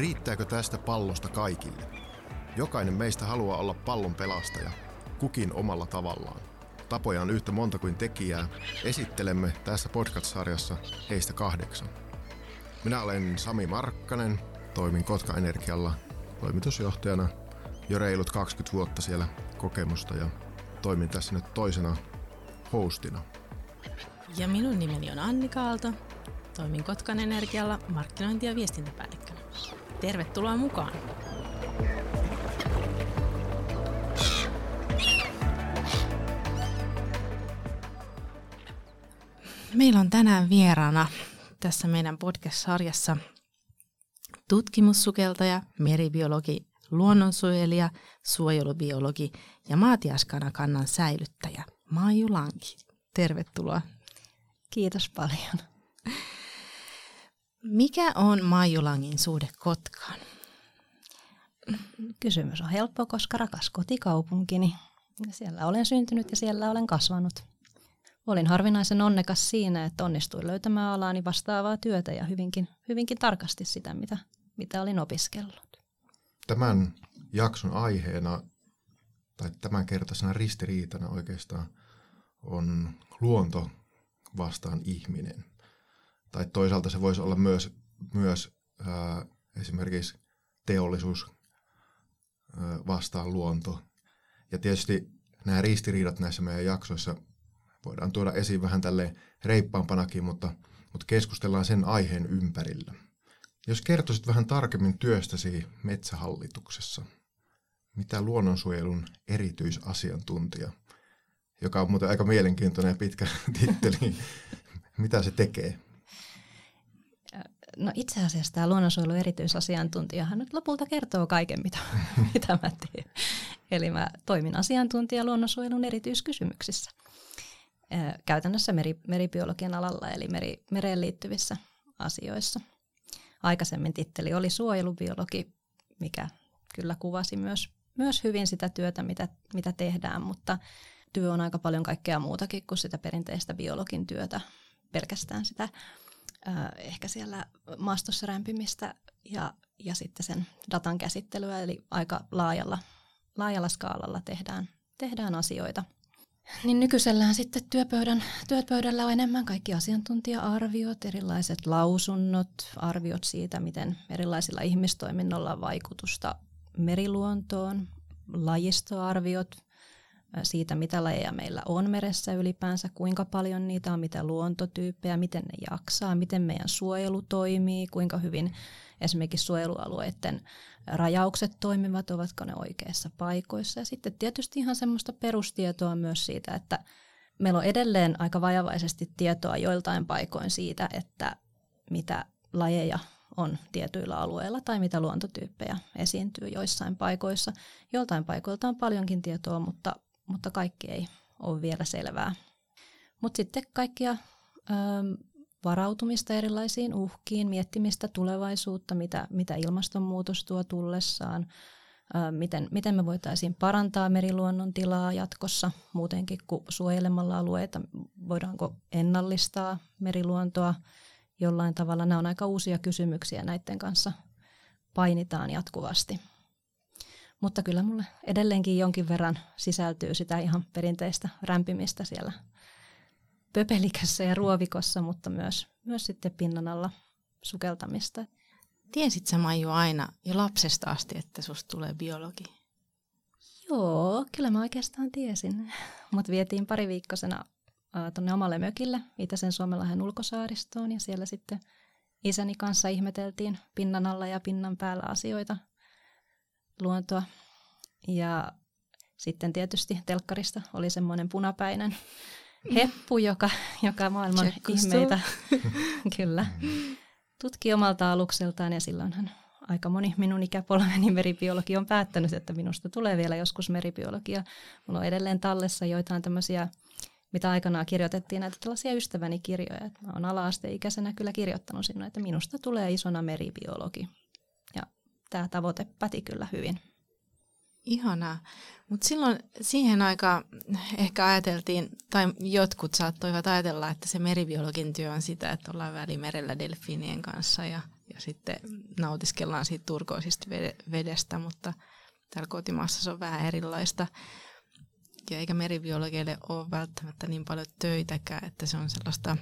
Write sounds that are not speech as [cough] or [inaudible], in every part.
Riittääkö tästä pallosta kaikille? Jokainen meistä haluaa olla pallon pelastaja, kukin omalla tavallaan. Tapoja on yhtä monta kuin tekijää. Esittelemme tässä podcast-sarjassa heistä kahdeksan. Minä olen Sami Markkanen, toimin Kotka Energialla toimitusjohtajana jo reilut 20 vuotta siellä kokemusta ja toimin tässä nyt toisena hostina. Ja minun nimeni on Annika Aalto. Toimin Kotkan Energialla markkinointi- ja viestintäpäällikkönä. Tervetuloa mukaan! Meillä on tänään vieraana tässä meidän podcast-sarjassa tutkimussukeltaja, meribiologi, luonnonsuojelija, suojelubiologi ja maatiaskanakannan säilyttäjä Maiju Lanki. Tervetuloa. Kiitos paljon. Mikä on Maiju Langin suhde Kotkaan? Kysymys on helppo, koska rakas kotikaupunkini. Siellä olen syntynyt ja siellä olen kasvanut. Olin harvinaisen onnekas siinä, että onnistuin löytämään alaani vastaavaa työtä ja hyvinkin, hyvinkin tarkasti sitä, mitä, mitä olin opiskellut. Tämän jakson aiheena tai tämän kertaisena ristiriitana oikeastaan on luonto vastaan ihminen. Tai toisaalta se voisi olla myös, myös ää, esimerkiksi teollisuus ää, vastaan luonto. Ja tietysti nämä ristiriidat näissä meidän jaksoissa voidaan tuoda esiin vähän tälle reippaampanakin, mutta, mutta keskustellaan sen aiheen ympärillä. Jos kertoisit vähän tarkemmin työstäsi metsähallituksessa, mitä luonnonsuojelun erityisasiantuntija, joka on muuten aika mielenkiintoinen ja pitkä [laughs] titteli, mitä se tekee? No itse asiassa tämä luonnonsuojelun erityisasiantuntijahan nyt lopulta kertoo kaiken, mitä, [laughs] mitä mä teen. Eli mä toimin asiantuntija luonnonsuojelun erityiskysymyksissä. Käytännössä meri, meribiologian alalla, eli meri, mereen liittyvissä asioissa. Aikaisemmin titteli oli suojelubiologi, mikä kyllä kuvasi myös, myös hyvin sitä työtä, mitä, mitä tehdään, mutta työ on aika paljon kaikkea muutakin kuin sitä perinteistä biologin työtä, pelkästään sitä ehkä siellä maastossa rämpimistä ja, ja sitten sen datan käsittelyä, eli aika laajalla, laajalla skaalalla tehdään, tehdään asioita. Niin nykyisellään sitten työpöydän, työpöydällä on enemmän kaikki asiantuntija-arviot, erilaiset lausunnot, arviot siitä, miten erilaisilla ihmistoiminnolla on vaikutusta meriluontoon, lajistoarviot, siitä, mitä lajeja meillä on meressä ylipäänsä, kuinka paljon niitä on, mitä luontotyyppejä, miten ne jaksaa, miten meidän suojelu toimii, kuinka hyvin esimerkiksi suojelualueiden rajaukset toimivat, ovatko ne oikeissa paikoissa. Ja sitten tietysti ihan semmoista perustietoa myös siitä, että meillä on edelleen aika vajavaisesti tietoa joiltain paikoin siitä, että mitä lajeja on tietyillä alueilla tai mitä luontotyyppejä esiintyy joissain paikoissa. Joltain paikoilta on paljonkin tietoa, mutta mutta kaikki ei ole vielä selvää. Mutta sitten kaikkia ö, varautumista erilaisiin uhkiin, miettimistä tulevaisuutta, mitä, mitä ilmastonmuutos tuo tullessaan, ö, miten, miten me voitaisiin parantaa meriluonnon tilaa jatkossa muutenkin kuin suojelemalla alueita, voidaanko ennallistaa meriluontoa jollain tavalla. Nämä on aika uusia kysymyksiä, näiden kanssa painitaan jatkuvasti. Mutta kyllä mulle edelleenkin jonkin verran sisältyy sitä ihan perinteistä rämpimistä siellä pöpelikässä ja ruovikossa, mutta myös, myös sitten pinnan alla sukeltamista. Tiesit sä Maiju aina jo lapsesta asti, että susta tulee biologi? Joo, kyllä mä oikeastaan tiesin. [laughs] Mut vietiin pari viikkosena tuonne omalle mökille Itäisen Suomenlahden ulkosaaristoon ja siellä sitten isäni kanssa ihmeteltiin pinnan alla ja pinnan päällä asioita – luontoa. Ja sitten tietysti telkkarista oli semmoinen punapäinen heppu, joka, joka maailman ihmeitä [laughs] kyllä tutki omalta alukseltaan ja silloinhan aika moni minun ikäpolveni meribiologi on päättänyt, että minusta tulee vielä joskus meribiologia. Mulla on edelleen tallessa joitain tämmöisiä, mitä aikanaan kirjoitettiin näitä tällaisia ystäväni kirjoja. Mä oon ala-asteikäisenä kyllä kirjoittanut sinne, että minusta tulee isona meribiologi tämä tavoite päti kyllä hyvin. Ihanaa. Mutta silloin siihen aikaan ehkä ajateltiin, tai jotkut saattoivat ajatella, että se meribiologin työ on sitä, että ollaan välimerellä delfiinien kanssa ja, ja sitten nautiskellaan siitä turkoisista vedestä, mutta täällä kotimaassa se on vähän erilaista. Ja eikä meribiologeille ole välttämättä niin paljon töitäkään, että se on sellaista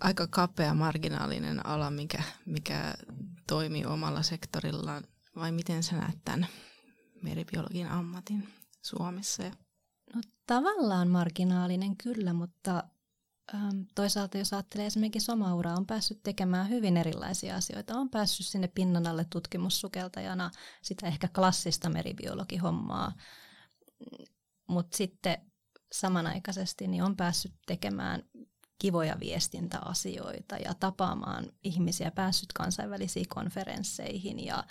aika kapea marginaalinen ala, mikä, mikä toimii omalla sektorillaan. Vai miten sä näet tämän meribiologin ammatin Suomessa? No tavallaan marginaalinen kyllä, mutta äm, toisaalta jos ajattelee esimerkiksi omaa uraa, on päässyt tekemään hyvin erilaisia asioita. On päässyt sinne pinnan alle tutkimussukeltajana sitä ehkä klassista meribiologihommaa, mutta sitten samanaikaisesti niin on päässyt tekemään kivoja viestintäasioita ja tapaamaan ihmisiä, päässyt kansainvälisiin konferensseihin ja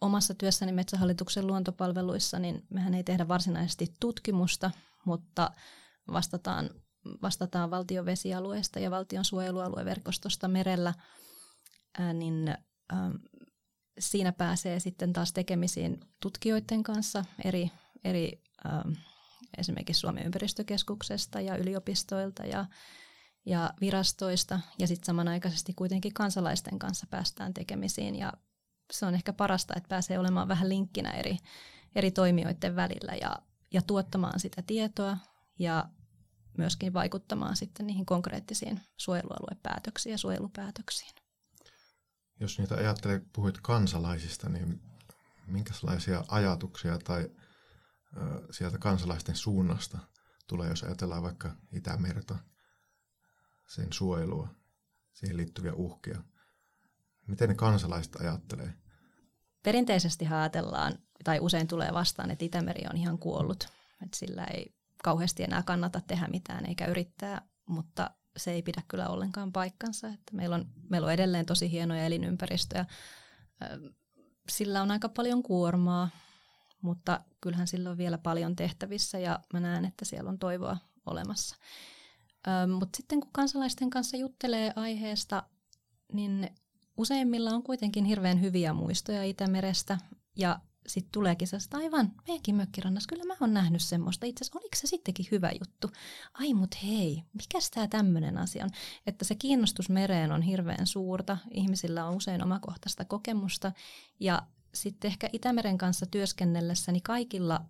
omassa työssäni Metsähallituksen luontopalveluissa, niin mehän ei tehdä varsinaisesti tutkimusta, mutta vastataan, vastataan valtion vesialueesta ja valtion suojelualueverkostosta merellä, niin siinä pääsee sitten taas tekemisiin tutkijoiden kanssa eri, eri esimerkiksi Suomen ympäristökeskuksesta ja yliopistoilta ja, ja virastoista ja sitten samanaikaisesti kuitenkin kansalaisten kanssa päästään tekemisiin ja se on ehkä parasta, että pääsee olemaan vähän linkkinä eri, eri toimijoiden välillä ja, ja tuottamaan sitä tietoa ja myöskin vaikuttamaan sitten niihin konkreettisiin suojelualuepäätöksiin ja suojelupäätöksiin. Jos niitä ajattelee, puhuit kansalaisista, niin minkälaisia ajatuksia tai sieltä kansalaisten suunnasta tulee, jos ajatellaan vaikka Itämerta, sen suojelua, siihen liittyviä uhkia? Miten ne kansalaiset ajattelee? Perinteisesti ajatellaan, tai usein tulee vastaan, että Itämeri on ihan kuollut. Että sillä ei kauheasti enää kannata tehdä mitään eikä yrittää, mutta se ei pidä kyllä ollenkaan paikkansa. Että meillä, on, meillä on edelleen tosi hienoja elinympäristöjä. Sillä on aika paljon kuormaa, mutta kyllähän sillä on vielä paljon tehtävissä ja mä näen, että siellä on toivoa olemassa. Mutta sitten kun kansalaisten kanssa juttelee aiheesta, niin useimmilla on kuitenkin hirveän hyviä muistoja Itämerestä ja sitten tuleekin se, että aivan, meidänkin mökkirannassa, kyllä mä oon nähnyt semmoista. Itse asiassa oliko se sittenkin hyvä juttu? Ai mut hei, mikä tämä tämmöinen asia on? Että se kiinnostus mereen on hirveän suurta, ihmisillä on usein omakohtaista kokemusta ja sitten ehkä Itämeren kanssa työskennellessäni kaikilla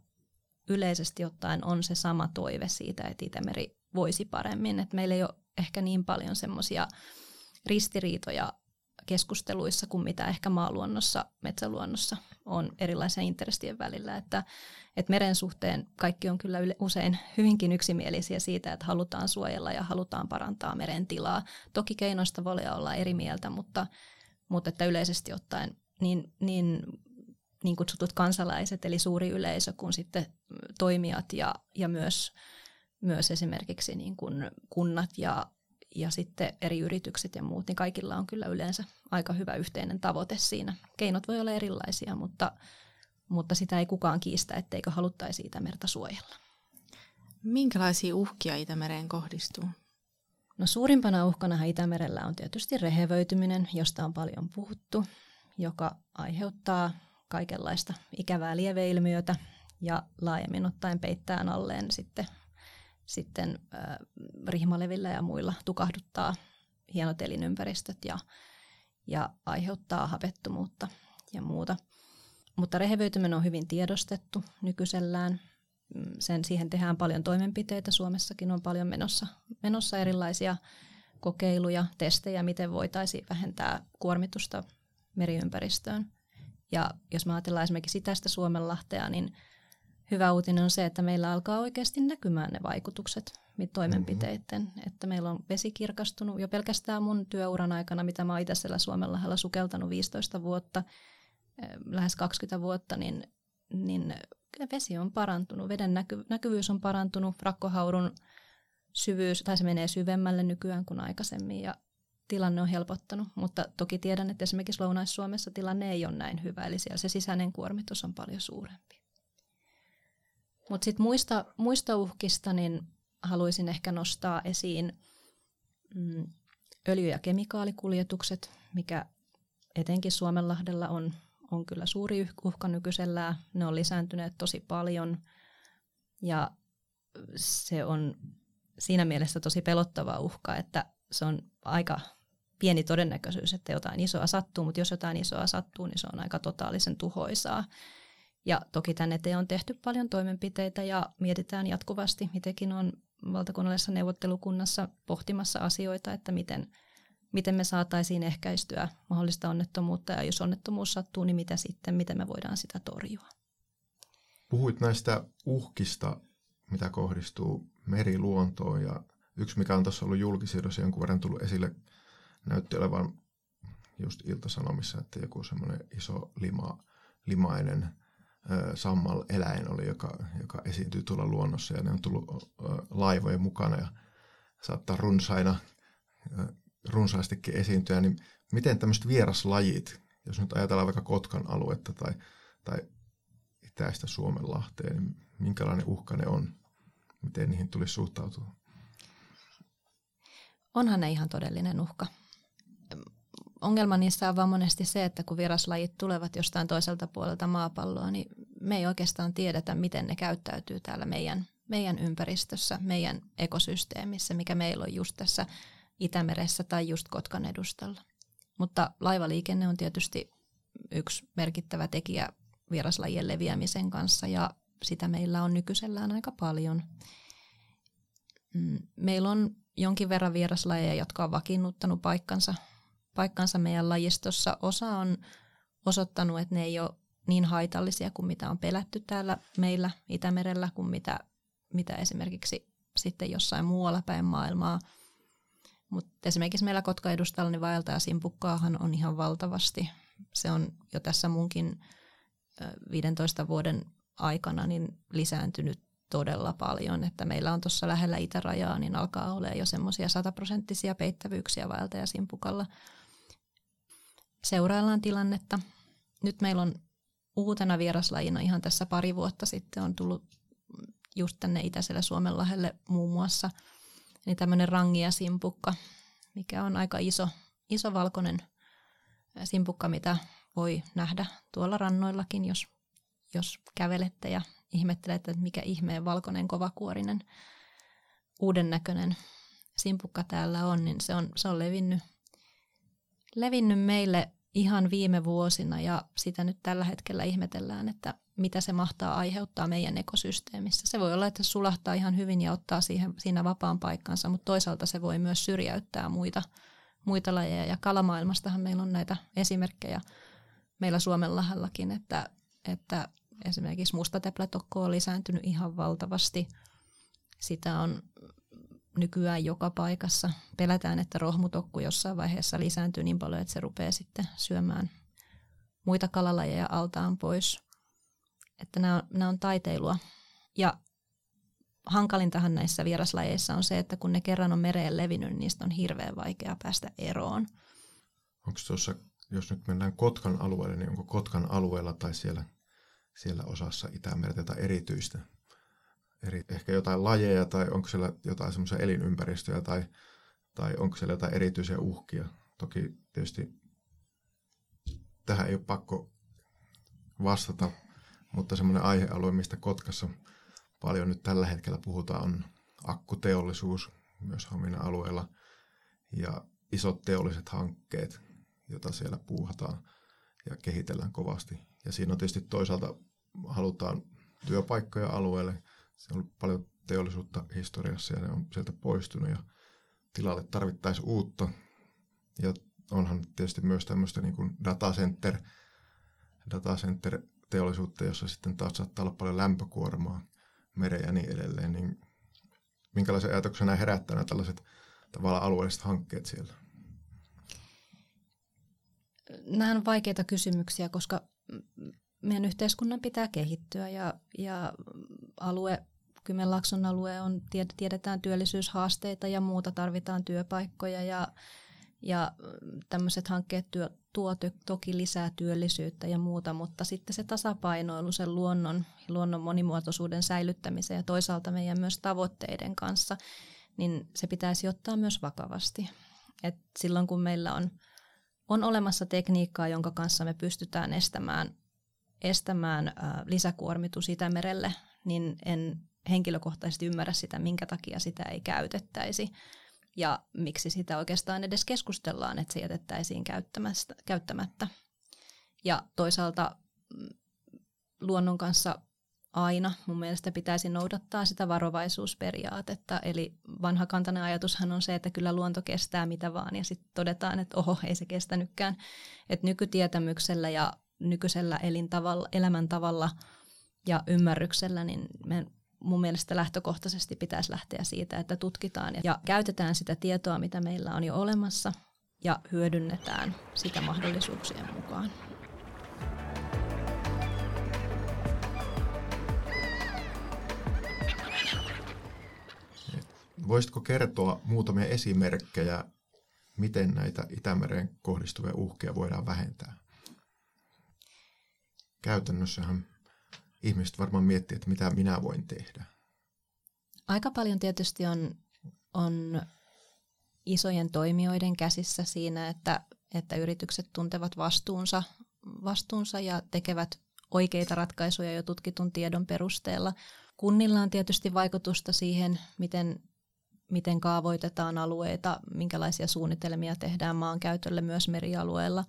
yleisesti ottaen on se sama toive siitä, että Itämeri voisi paremmin. Että meillä ei ole ehkä niin paljon semmoisia ristiriitoja keskusteluissa kuin mitä ehkä maaluonnossa, metsäluonnossa on erilaisia intressien välillä. Että, että meren suhteen kaikki on kyllä usein hyvinkin yksimielisiä siitä, että halutaan suojella ja halutaan parantaa meren tilaa. Toki keinoista voi olla eri mieltä, mutta, mutta että yleisesti ottaen niin, niin, niin kutsutut kansalaiset, eli suuri yleisö, kuin sitten toimijat ja, ja myös, myös esimerkiksi niin kuin kunnat ja ja sitten eri yritykset ja muut, niin kaikilla on kyllä yleensä aika hyvä yhteinen tavoite siinä. Keinot voi olla erilaisia, mutta, mutta sitä ei kukaan kiistä, etteikö haluttaisi Itämerta suojella. Minkälaisia uhkia Itämereen kohdistuu? No suurimpana uhkana Itämerellä on tietysti rehevöityminen, josta on paljon puhuttu, joka aiheuttaa kaikenlaista ikävää lieveilmiötä ja laajemmin ottaen peittää alleen sitten sitten äh, rihmalevillä ja muilla tukahduttaa hienot elinympäristöt ja, ja aiheuttaa hapettomuutta ja muuta. Mutta rehevöityminen on hyvin tiedostettu nykyisellään. Mm, sen, siihen tehdään paljon toimenpiteitä. Suomessakin on paljon menossa, menossa erilaisia kokeiluja, testejä, miten voitaisiin vähentää kuormitusta meriympäristöön. Ja jos me ajatellaan esimerkiksi sitästä Suomenlahtea, niin hyvä uutinen on se, että meillä alkaa oikeasti näkymään ne vaikutukset toimenpiteiden. Mm-hmm. Että meillä on vesi kirkastunut jo pelkästään mun työuran aikana, mitä mä oon itse siellä Suomenlahdella sukeltanut 15 vuotta, eh, lähes 20 vuotta, niin, niin vesi on parantunut, veden näky, näkyvyys on parantunut, rakkohaurun syvyys, tai se menee syvemmälle nykyään kuin aikaisemmin, ja tilanne on helpottanut, mutta toki tiedän, että esimerkiksi Lounais-Suomessa tilanne ei ole näin hyvä, eli siellä se sisäinen kuormitus on paljon suurempi. Mutta sitten muista, muista uhkista niin haluaisin ehkä nostaa esiin mm, öljy- ja kemikaalikuljetukset, mikä etenkin Suomenlahdella on, on kyllä suuri uhka nykyisellään. Ne on lisääntyneet tosi paljon ja se on siinä mielessä tosi pelottava uhka, että se on aika pieni todennäköisyys, että jotain isoa sattuu, mutta jos jotain isoa sattuu, niin se on aika totaalisen tuhoisaa. Ja toki tänne eteen on tehty paljon toimenpiteitä ja mietitään jatkuvasti. Itsekin on valtakunnallisessa neuvottelukunnassa pohtimassa asioita, että miten, miten me saataisiin ehkäistyä mahdollista onnettomuutta ja jos onnettomuus sattuu, niin mitä sitten, miten me voidaan sitä torjua. Puhuit näistä uhkista, mitä kohdistuu meriluontoon ja yksi, mikä on tuossa ollut julkisidossa jonkun verran tullut esille, näytti olevan just Ilta-Sanomissa, että joku semmoinen iso lima, limainen sammal eläin oli, joka, joka esiintyy tuolla luonnossa ja ne on tullut laivojen mukana ja saattaa runsaina, runsaastikin esiintyä, niin miten tämmöiset vieraslajit, jos nyt ajatellaan vaikka Kotkan aluetta tai, tai itäistä Suomenlahteen, niin minkälainen uhka ne on? Miten niihin tulisi suhtautua? Onhan ne ihan todellinen uhka. Ongelma niissä on vaan monesti se, että kun vieraslajit tulevat jostain toiselta puolelta maapalloa, niin me ei oikeastaan tiedetä, miten ne käyttäytyy täällä meidän, meidän ympäristössä, meidän ekosysteemissä, mikä meillä on just tässä Itämeressä tai just Kotkan edustalla. Mutta laivaliikenne on tietysti yksi merkittävä tekijä vieraslajien leviämisen kanssa ja sitä meillä on nykyisellään aika paljon. Mm, meillä on jonkin verran vieraslajeja, jotka on vakiinnuttanut paikkansa, paikkansa meidän lajistossa. Osa on osoittanut, että ne ei ole niin haitallisia kuin mitä on pelätty täällä meillä Itämerellä kuin mitä, mitä esimerkiksi sitten jossain muualla päin maailmaa. Mutta esimerkiksi meillä Kotka-edustalla niin vaeltaa simpukkaahan on ihan valtavasti. Se on jo tässä munkin 15 vuoden aikana niin lisääntynyt todella paljon, että meillä on tuossa lähellä itärajaa, niin alkaa olla jo semmoisia sataprosenttisia peittävyyksiä vaeltajasimpukalla. Seuraillaan tilannetta. Nyt meillä on uutena vieraslajina ihan tässä pari vuotta sitten on tullut just tänne itäiselle Suomenlahdelle muun muassa niin tämmöinen rangia simpukka, mikä on aika iso, iso valkoinen simpukka, mitä voi nähdä tuolla rannoillakin, jos, jos kävelette ja ihmettelette, että mikä ihmeen valkoinen kovakuorinen uuden näköinen simpukka täällä on, niin se on, se on levinnyt, levinnyt meille ihan viime vuosina ja sitä nyt tällä hetkellä ihmetellään, että mitä se mahtaa aiheuttaa meidän ekosysteemissä. Se voi olla, että se sulahtaa ihan hyvin ja ottaa siihen, siinä vapaan paikkansa, mutta toisaalta se voi myös syrjäyttää muita, muita lajeja. Ja kalamaailmastahan meillä on näitä esimerkkejä meillä Suomenlahallakin, että, että esimerkiksi mustateplätokko on lisääntynyt ihan valtavasti. Sitä on nykyään joka paikassa. Pelätään, että rohmutokku jossain vaiheessa lisääntyy niin paljon, että se rupeaa sitten syömään muita kalalajeja altaan pois. Että nämä on, nämä on taiteilua. Ja hankalintahan näissä vieraslajeissa on se, että kun ne kerran on mereen levinnyt, niin niistä on hirveän vaikea päästä eroon. Onko tuossa, jos nyt mennään Kotkan alueelle, niin onko Kotkan alueella tai siellä, siellä osassa Itämertä tai erityistä eri, ehkä jotain lajeja tai onko siellä jotain semmoisia elinympäristöjä tai, tai onko siellä jotain erityisiä uhkia. Toki tietysti tähän ei ole pakko vastata, mutta semmoinen aihealue, mistä Kotkassa paljon nyt tällä hetkellä puhutaan, on akkuteollisuus myös Haminan alueella ja isot teolliset hankkeet, joita siellä puuhataan ja kehitellään kovasti. Ja siinä on tietysti toisaalta halutaan työpaikkoja alueelle, se on ollut paljon teollisuutta historiassa ja ne on sieltä poistunut ja tilalle tarvittaisiin uutta. Ja onhan tietysti myös tämmöistä niin kuin datacenter, datacenter teollisuutta, jossa sitten taas saattaa olla paljon lämpökuormaa mereen ja niin edelleen, niin minkälaisen ajatuksen nämä herättää nämä tällaiset tavallaan alueelliset hankkeet siellä? Nämä on vaikeita kysymyksiä, koska meidän yhteiskunnan pitää kehittyä ja, ja alue, Kymenlaakson alue on, tiedetään työllisyyshaasteita ja muuta, tarvitaan työpaikkoja ja, ja tämmöiset hankkeet työ, tuo toki lisää työllisyyttä ja muuta, mutta sitten se tasapainoilu sen luonnon, luonnon monimuotoisuuden säilyttämisen ja toisaalta meidän myös tavoitteiden kanssa, niin se pitäisi ottaa myös vakavasti. Et silloin kun meillä on, on olemassa tekniikkaa, jonka kanssa me pystytään estämään estämään äh, lisäkuormitus Itämerelle, niin en henkilökohtaisesti ymmärrä sitä, minkä takia sitä ei käytettäisi. ja miksi sitä oikeastaan edes keskustellaan, että se jätettäisiin käyttämättä. Ja toisaalta mm, luonnon kanssa aina mun mielestä pitäisi noudattaa sitä varovaisuusperiaatetta. Eli vanhakantainen ajatushan on se, että kyllä luonto kestää mitä vaan ja sitten todetaan, että oho, ei se kestänytkään. Että nykytietämyksellä ja nykyisellä elintavalla, elämäntavalla ja ymmärryksellä, niin me mun mielestä lähtökohtaisesti pitäisi lähteä siitä, että tutkitaan ja käytetään sitä tietoa, mitä meillä on jo olemassa ja hyödynnetään sitä mahdollisuuksien mukaan. Voisitko kertoa muutamia esimerkkejä, miten näitä Itämereen kohdistuvia uhkia voidaan vähentää? Käytännössähän ihmiset varmaan miettii, että mitä minä voin tehdä. Aika paljon tietysti on, on isojen toimijoiden käsissä siinä, että, että yritykset tuntevat vastuunsa, vastuunsa ja tekevät oikeita ratkaisuja jo tutkitun tiedon perusteella. Kunnilla on tietysti vaikutusta siihen, miten miten kaavoitetaan alueita, minkälaisia suunnitelmia tehdään maankäytölle myös merialueella.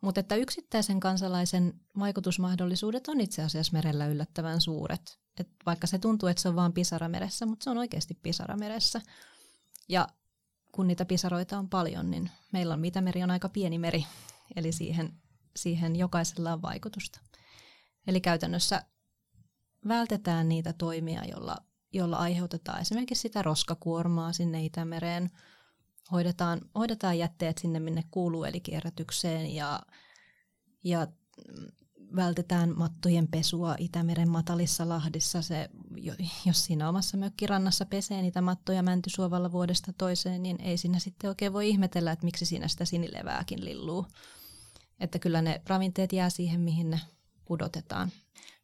Mutta että yksittäisen kansalaisen vaikutusmahdollisuudet on itse asiassa merellä yllättävän suuret. Et vaikka se tuntuu, että se on vain pisarameressä, mutta se on oikeasti pisarameressä. Ja kun niitä pisaroita on paljon, niin meillä on Itämeri on aika pieni meri, eli siihen, siihen jokaisella on vaikutusta. Eli käytännössä vältetään niitä toimia, joilla jolla aiheutetaan esimerkiksi sitä roskakuormaa sinne Itämereen. Hoidetaan, hoidetaan jätteet sinne, minne kuuluu, eli kierrätykseen ja, ja vältetään mattojen pesua Itämeren matalissa lahdissa. Se, jos siinä omassa mökkirannassa pesee niitä mattoja mäntysuovalla vuodesta toiseen, niin ei siinä sitten oikein voi ihmetellä, että miksi siinä sitä sinilevääkin lilluu. Että kyllä ne ravinteet jää siihen, mihin ne pudotetaan.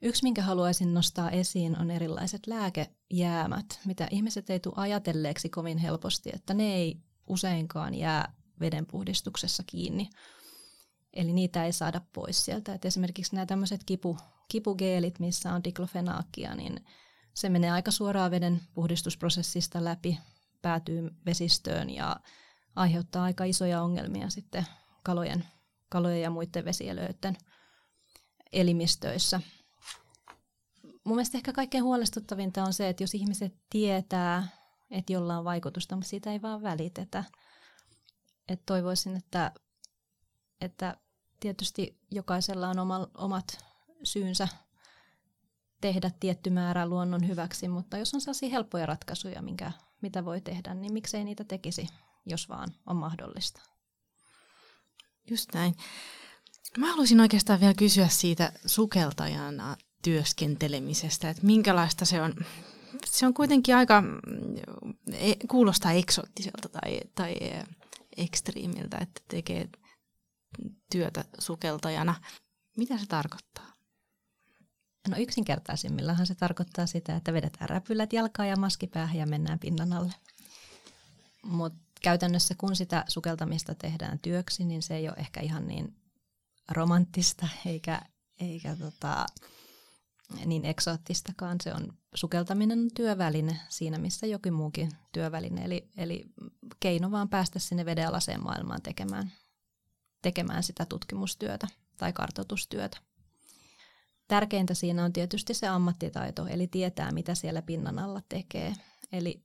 Yksi, minkä haluaisin nostaa esiin, on erilaiset lääkejäämät, mitä ihmiset ei tule ajatelleeksi kovin helposti, että ne ei useinkaan jää vedenpuhdistuksessa kiinni. Eli niitä ei saada pois sieltä. Et esimerkiksi nämä tämmöiset kipu, kipugeelit, missä on diklofenaakia, niin se menee aika suoraan veden puhdistusprosessista läpi, päätyy vesistöön ja aiheuttaa aika isoja ongelmia sitten kalojen, kalojen ja muiden vesieliöiden elimistöissä mun mielestä ehkä kaikkein huolestuttavinta on se, että jos ihmiset tietää, että jolla on vaikutusta, mutta siitä ei vaan välitetä. Et toivoisin, että, että tietysti jokaisella on oma, omat syynsä tehdä tietty määrä luonnon hyväksi, mutta jos on sellaisia helppoja ratkaisuja, minkä, mitä voi tehdä, niin miksei niitä tekisi, jos vaan on mahdollista. Just näin. Mä haluaisin oikeastaan vielä kysyä siitä sukeltajana työskentelemisestä, että minkälaista se on. Se on kuitenkin aika, e, kuulostaa eksoottiselta tai, tai ekstriimiltä, että tekee työtä sukeltajana. Mitä se tarkoittaa? No yksinkertaisimmillahan se tarkoittaa sitä, että vedetään räpylät jalkaa ja maskipäähän ja mennään pinnan alle. Mutta käytännössä kun sitä sukeltamista tehdään työksi, niin se ei ole ehkä ihan niin romanttista eikä, eikä tota, niin eksoottistakaan. Se on sukeltaminen työväline siinä, missä jokin muukin työväline. Eli, eli keino vaan päästä sinne vedenalaiseen maailmaan tekemään, tekemään sitä tutkimustyötä tai kartoitustyötä. Tärkeintä siinä on tietysti se ammattitaito, eli tietää, mitä siellä pinnan alla tekee. Eli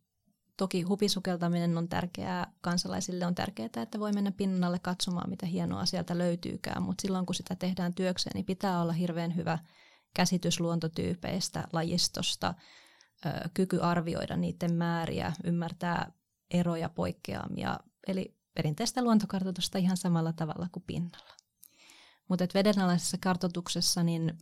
toki hupisukeltaminen on tärkeää, kansalaisille on tärkeää, että voi mennä pinnan alle katsomaan, mitä hienoa sieltä löytyykään, mutta silloin kun sitä tehdään työkseen, niin pitää olla hirveän hyvä – käsitys luontotyypeistä, lajistosta, kyky arvioida niiden määriä, ymmärtää eroja, poikkeamia, eli perinteistä luontokartoitusta ihan samalla tavalla kuin pinnalla. Mutta vedenalaisessa kartoituksessa, niin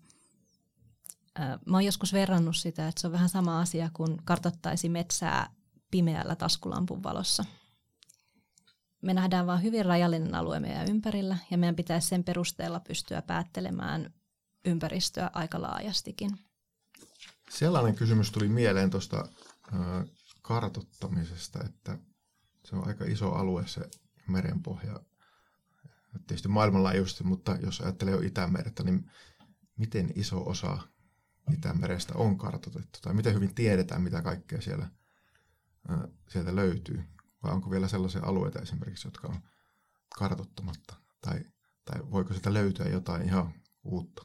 äh, mä oon joskus verrannut sitä, että se on vähän sama asia kuin kartoittaisi metsää pimeällä taskulampun valossa. Me nähdään vain hyvin rajallinen alue meidän ympärillä ja meidän pitäisi sen perusteella pystyä päättelemään ympäristöä aika laajastikin. Sellainen kysymys tuli mieleen tuosta kartottamisesta, että se on aika iso alue se merenpohja. Tietysti maailmanlaajuisesti, mutta jos ajattelee jo Itämerta, niin miten iso osa Itämerestä on kartotettu? Tai miten hyvin tiedetään, mitä kaikkea siellä, sieltä löytyy? vai onko vielä sellaisia alueita esimerkiksi, jotka on kartottamatta, tai, tai voiko sitä löytyä jotain ihan uutta?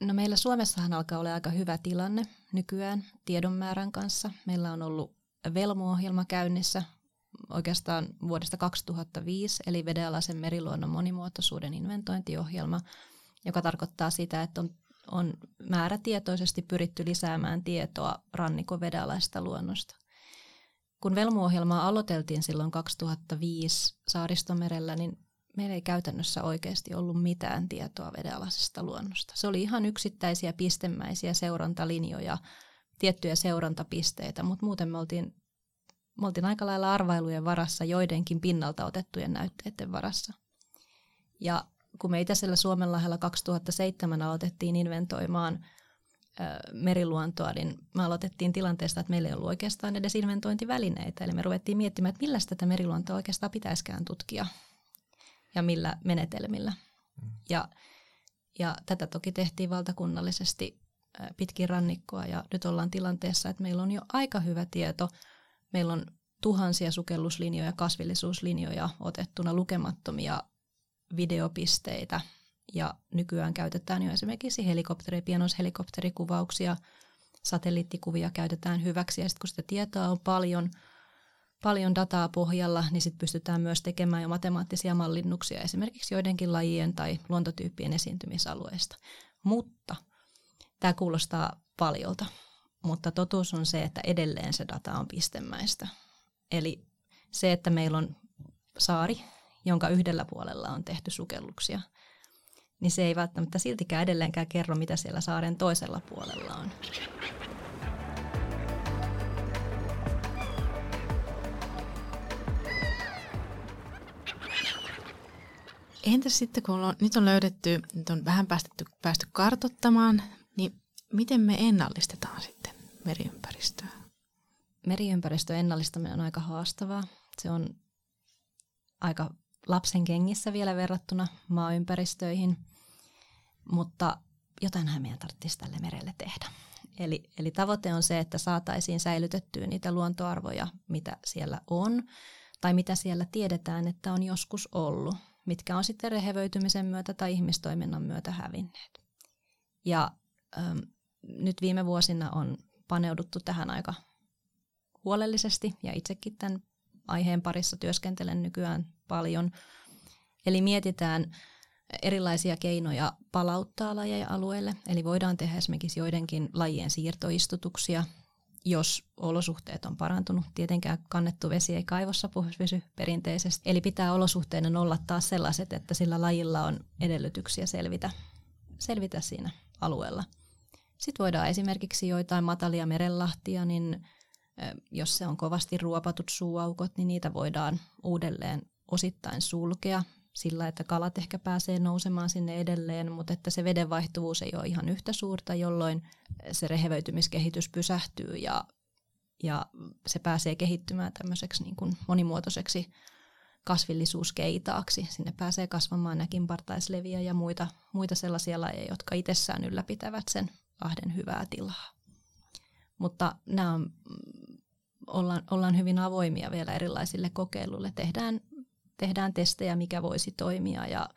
No meillä Suomessahan alkaa olla aika hyvä tilanne nykyään tiedon määrän kanssa. Meillä on ollut Velmo-ohjelma käynnissä oikeastaan vuodesta 2005, eli vedenalaisen meriluonnon monimuotoisuuden inventointiohjelma, joka tarkoittaa sitä, että on, on määrätietoisesti pyritty lisäämään tietoa rannikon vedenalaisesta luonnosta. Kun Velmu-ohjelmaa aloiteltiin silloin 2005 Saaristomerellä, niin meillä ei käytännössä oikeasti ollut mitään tietoa vedenalaisesta luonnosta. Se oli ihan yksittäisiä pistemäisiä seurantalinjoja, tiettyjä seurantapisteitä, mutta muuten me oltiin, me oltiin aika lailla arvailujen varassa, joidenkin pinnalta otettujen näytteiden varassa. Ja kun me Itäisellä Suomenlahdella 2007 aloitettiin inventoimaan meriluontoa, niin me aloitettiin tilanteesta, että meillä ei ollut oikeastaan edes inventointivälineitä. Eli me ruvettiin miettimään, että millä tätä meriluontoa oikeastaan pitäisikään tutkia ja millä menetelmillä. Mm. Ja, ja tätä toki tehtiin valtakunnallisesti pitkin rannikkoa ja nyt ollaan tilanteessa, että meillä on jo aika hyvä tieto. Meillä on tuhansia sukelluslinjoja, kasvillisuuslinjoja otettuna, lukemattomia videopisteitä ja nykyään käytetään jo esimerkiksi helikopteri, pienoishelikopterikuvauksia, satelliittikuvia käytetään hyväksi ja sitten kun sitä tietoa on paljon – paljon dataa pohjalla, niin sitten pystytään myös tekemään jo matemaattisia mallinnuksia esimerkiksi joidenkin lajien tai luontotyyppien esiintymisalueista. Mutta tämä kuulostaa paljolta, mutta totuus on se, että edelleen se data on pistemäistä. Eli se, että meillä on saari, jonka yhdellä puolella on tehty sukelluksia, niin se ei välttämättä siltikään edelleenkään kerro, mitä siellä saaren toisella puolella on. Entäs sitten, kun on, nyt on löydetty, nyt on vähän päästetty, päästy kartottamaan, niin miten me ennallistetaan sitten meriympäristöä? Meriympäristön ennallistaminen on aika haastavaa. Se on aika lapsen kengissä vielä verrattuna maaympäristöihin, mutta jotainhan meidän tarvitsisi tälle merelle tehdä. Eli, eli tavoite on se, että saataisiin säilytettyä niitä luontoarvoja, mitä siellä on, tai mitä siellä tiedetään, että on joskus ollut mitkä on sitten rehevöitymisen myötä tai ihmistoiminnan myötä hävinneet. Ja ähm, nyt viime vuosina on paneuduttu tähän aika huolellisesti ja itsekin tämän aiheen parissa työskentelen nykyään paljon. Eli mietitään erilaisia keinoja palauttaa lajeja alueelle. Eli voidaan tehdä esimerkiksi joidenkin lajien siirtoistutuksia jos olosuhteet on parantunut. Tietenkään kannettu vesi ei kaivossa pysy perinteisesti. Eli pitää olosuhteiden olla taas sellaiset, että sillä lajilla on edellytyksiä selvitä, selvitä siinä alueella. Sitten voidaan esimerkiksi joitain matalia merenlahtia, niin jos se on kovasti ruopatut suuaukot, niin niitä voidaan uudelleen osittain sulkea sillä, että kalat ehkä pääsee nousemaan sinne edelleen, mutta että se vedenvaihtuvuus ei ole ihan yhtä suurta, jolloin se rehevöitymiskehitys pysähtyy ja, ja se pääsee kehittymään tämmöiseksi niin kuin monimuotoiseksi kasvillisuuskeitaaksi. Sinne pääsee kasvamaan näkinpartaisleviä ja muita, muita sellaisia lajeja, jotka itsessään ylläpitävät sen ahden hyvää tilaa. Mutta nämä on, ollaan, ollaan hyvin avoimia vielä erilaisille kokeiluille. Tehdään tehdään testejä, mikä voisi toimia ja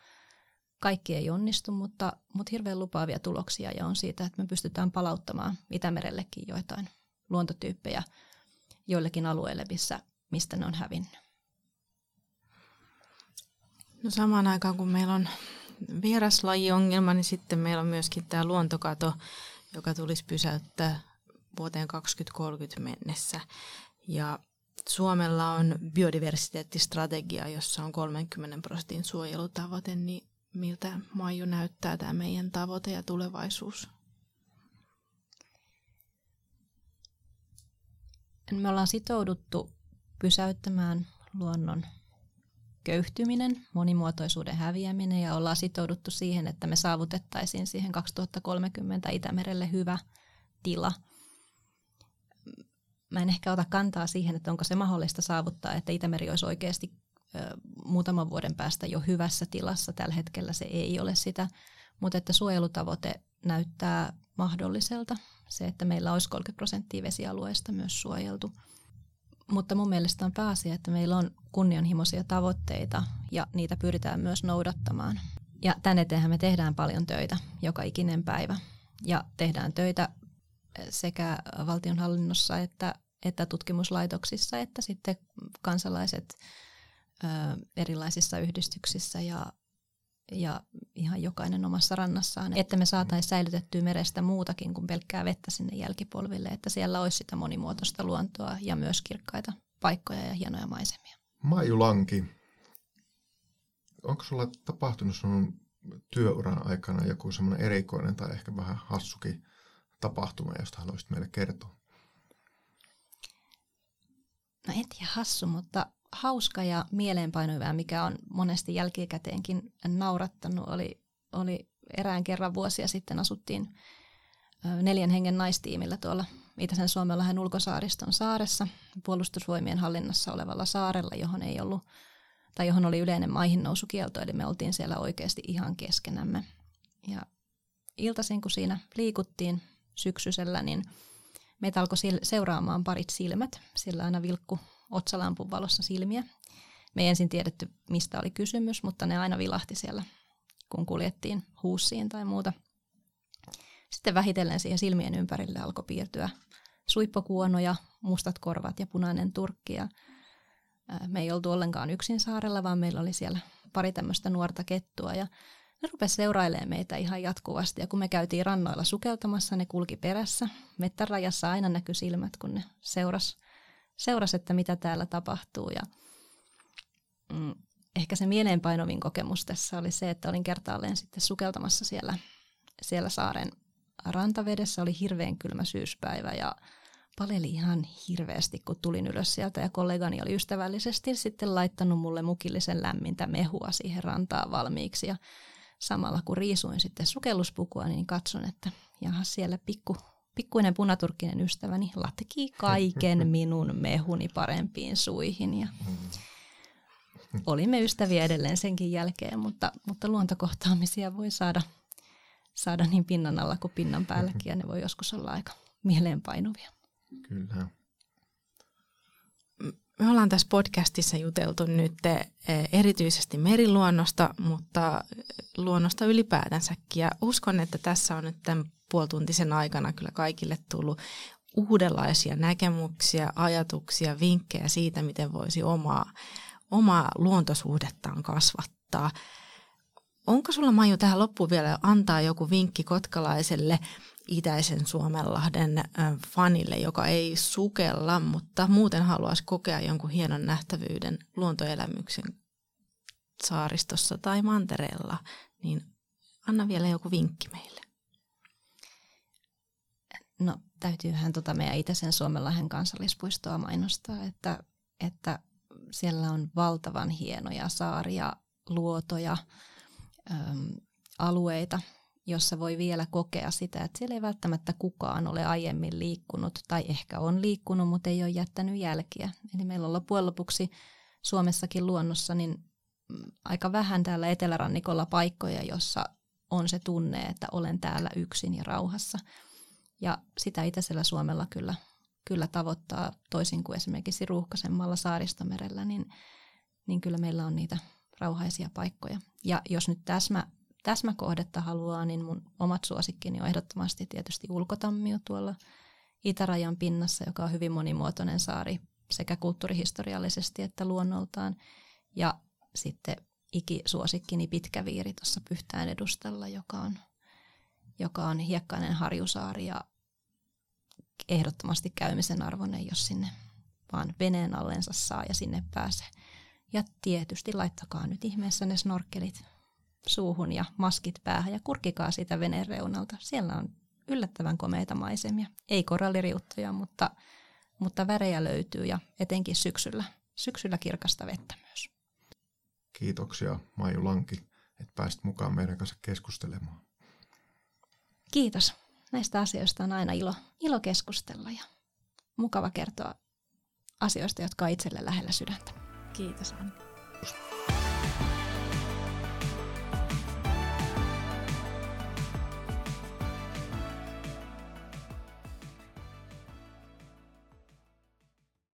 kaikki ei onnistu, mutta, mutta hirveän lupaavia tuloksia ja on siitä, että me pystytään palauttamaan Itämerellekin joitain luontotyyppejä joillekin alueille, missä, mistä ne on hävinnyt. No samaan aikaan kun meillä on vieraslajiongelma, niin sitten meillä on myöskin tämä luontokato, joka tulisi pysäyttää vuoteen 2030 mennessä. Ja Suomella on biodiversiteettistrategia, jossa on 30 prosentin suojelutavoite, niin miltä Maiju näyttää tämä meidän tavoite ja tulevaisuus? Me ollaan sitouduttu pysäyttämään luonnon köyhtyminen, monimuotoisuuden häviäminen ja ollaan sitouduttu siihen, että me saavutettaisiin siihen 2030 Itämerelle hyvä tila – mä en ehkä ota kantaa siihen, että onko se mahdollista saavuttaa, että Itämeri olisi oikeasti muutaman vuoden päästä jo hyvässä tilassa. Tällä hetkellä se ei ole sitä, mutta että suojelutavoite näyttää mahdolliselta. se, että meillä olisi 30 prosenttia vesialueista myös suojeltu. Mutta mun mielestä on pääasia, että meillä on kunnianhimoisia tavoitteita ja niitä pyritään myös noudattamaan. Ja tänne eteenhän me tehdään paljon töitä joka ikinen päivä. Ja tehdään töitä sekä valtionhallinnossa että, että tutkimuslaitoksissa, että sitten kansalaiset ö, erilaisissa yhdistyksissä ja, ja ihan jokainen omassa rannassaan, että me saataisiin säilytettyä merestä muutakin kuin pelkkää vettä sinne jälkipolville, että siellä olisi sitä monimuotoista luontoa ja myös kirkkaita paikkoja ja hienoja maisemia. Maiju Lanki, onko sulla tapahtunut sun työuran aikana joku semmoinen erikoinen tai ehkä vähän hassukin tapahtuma, josta haluaisit meille kertoa? No en tiedä hassu, mutta hauska ja mieleenpainuva, mikä on monesti jälkikäteenkin naurattanut, oli, oli erään kerran vuosia sitten asuttiin neljän hengen naistiimillä tuolla Itäisen Suomenlahden ulkosaariston saaressa puolustusvoimien hallinnassa olevalla saarella, johon ei ollut tai johon oli yleinen maihin nousukielto, eli me oltiin siellä oikeasti ihan keskenämme. Ja iltaisin, kun siinä liikuttiin syksyisellä, niin meitä alkoi seuraamaan parit silmät. Sillä aina vilkku otsalampun valossa silmiä. Me ei ensin tiedetty, mistä oli kysymys, mutta ne aina vilahti siellä, kun kuljettiin huussiin tai muuta. Sitten vähitellen siihen silmien ympärille alkoi piirtyä suippokuonoja, mustat korvat ja punainen turkki. Ja me ei oltu ollenkaan yksin saarella, vaan meillä oli siellä pari tämmöistä nuorta kettua. Ja ne rupesi seurailemaan meitä ihan jatkuvasti ja kun me käytiin rannoilla sukeltamassa, ne kulki perässä. Mettärajassa aina näkyi silmät, kun ne seuras, seuras että mitä täällä tapahtuu. Ja, mm, ehkä se mieleenpainovin kokemus tässä oli se, että olin kertaalleen sitten sukeltamassa siellä, siellä saaren rantavedessä. Oli hirveän kylmä syyspäivä ja paleli ihan hirveästi, kun tulin ylös sieltä ja kollegani oli ystävällisesti sitten laittanut mulle mukillisen lämmintä mehua siihen rantaan valmiiksi ja samalla kun riisuin sitten sukelluspukua, niin katson, että jaha siellä pikku, pikkuinen punaturkkinen ystäväni latkii kaiken [laughs] minun mehuni parempiin suihin ja olimme ystäviä edelleen senkin jälkeen, mutta, mutta luontokohtaamisia voi saada, saada niin pinnan alla kuin pinnan päälläkin ja ne voi joskus olla aika mieleenpainuvia. Kyllä. Me ollaan tässä podcastissa juteltu nyt eh, erityisesti meriluonnosta, mutta luonnosta ylipäätänsäkin. Ja uskon, että tässä on nyt tämän puolituntisen aikana kyllä kaikille tullut uudenlaisia näkemyksiä, ajatuksia, vinkkejä siitä, miten voisi omaa, omaa luontosuhdettaan kasvattaa. Onko sulla Maiju tähän loppuun vielä antaa joku vinkki kotkalaiselle itäisen Suomenlahden fanille, joka ei sukella, mutta muuten haluaisi kokea jonkun hienon nähtävyyden luontoelämyksen saaristossa tai mantereella, niin anna vielä joku vinkki meille. No täytyyhän tota meidän itäisen Suomenlahden kansallispuistoa mainostaa, että, että siellä on valtavan hienoja saaria, luotoja, äm, alueita, jossa voi vielä kokea sitä, että siellä ei välttämättä kukaan ole aiemmin liikkunut tai ehkä on liikkunut, mutta ei ole jättänyt jälkiä. Eli meillä on loppujen lopuksi Suomessakin luonnossa niin mm, aika vähän täällä etelärannikolla paikkoja, jossa on se tunne, että olen täällä yksin ja rauhassa. Ja sitä itäisellä Suomella kyllä, kyllä tavoittaa toisin kuin esimerkiksi ruuhkaisemmalla saaristomerellä, niin, niin kyllä meillä on niitä rauhaisia paikkoja. Ja jos nyt täsmä täsmäkohdetta haluaa, niin mun omat suosikkini on ehdottomasti tietysti ulkotammio tuolla itärajan pinnassa, joka on hyvin monimuotoinen saari sekä kulttuurihistoriallisesti että luonnoltaan. Ja sitten ikisuosikkini Pitkäviiri tuossa Pyhtään edustalla, joka on, joka on hiekkainen harjusaari ja ehdottomasti käymisen arvoinen, jos sinne vaan veneen allensa saa ja sinne pääsee. Ja tietysti laittakaa nyt ihmeessä ne snorkelit suuhun ja maskit päähän ja kurkikaa siitä veneen reunalta. Siellä on yllättävän komeita maisemia. Ei koralliriuttoja, mutta, mutta värejä löytyy ja etenkin syksyllä, syksyllä kirkasta vettä myös. Kiitoksia Maiju Lanki, että pääsit mukaan meidän kanssa keskustelemaan. Kiitos. Näistä asioista on aina ilo, ilo keskustella ja mukava kertoa asioista, jotka on itselle lähellä sydäntä. Kiitos Anni.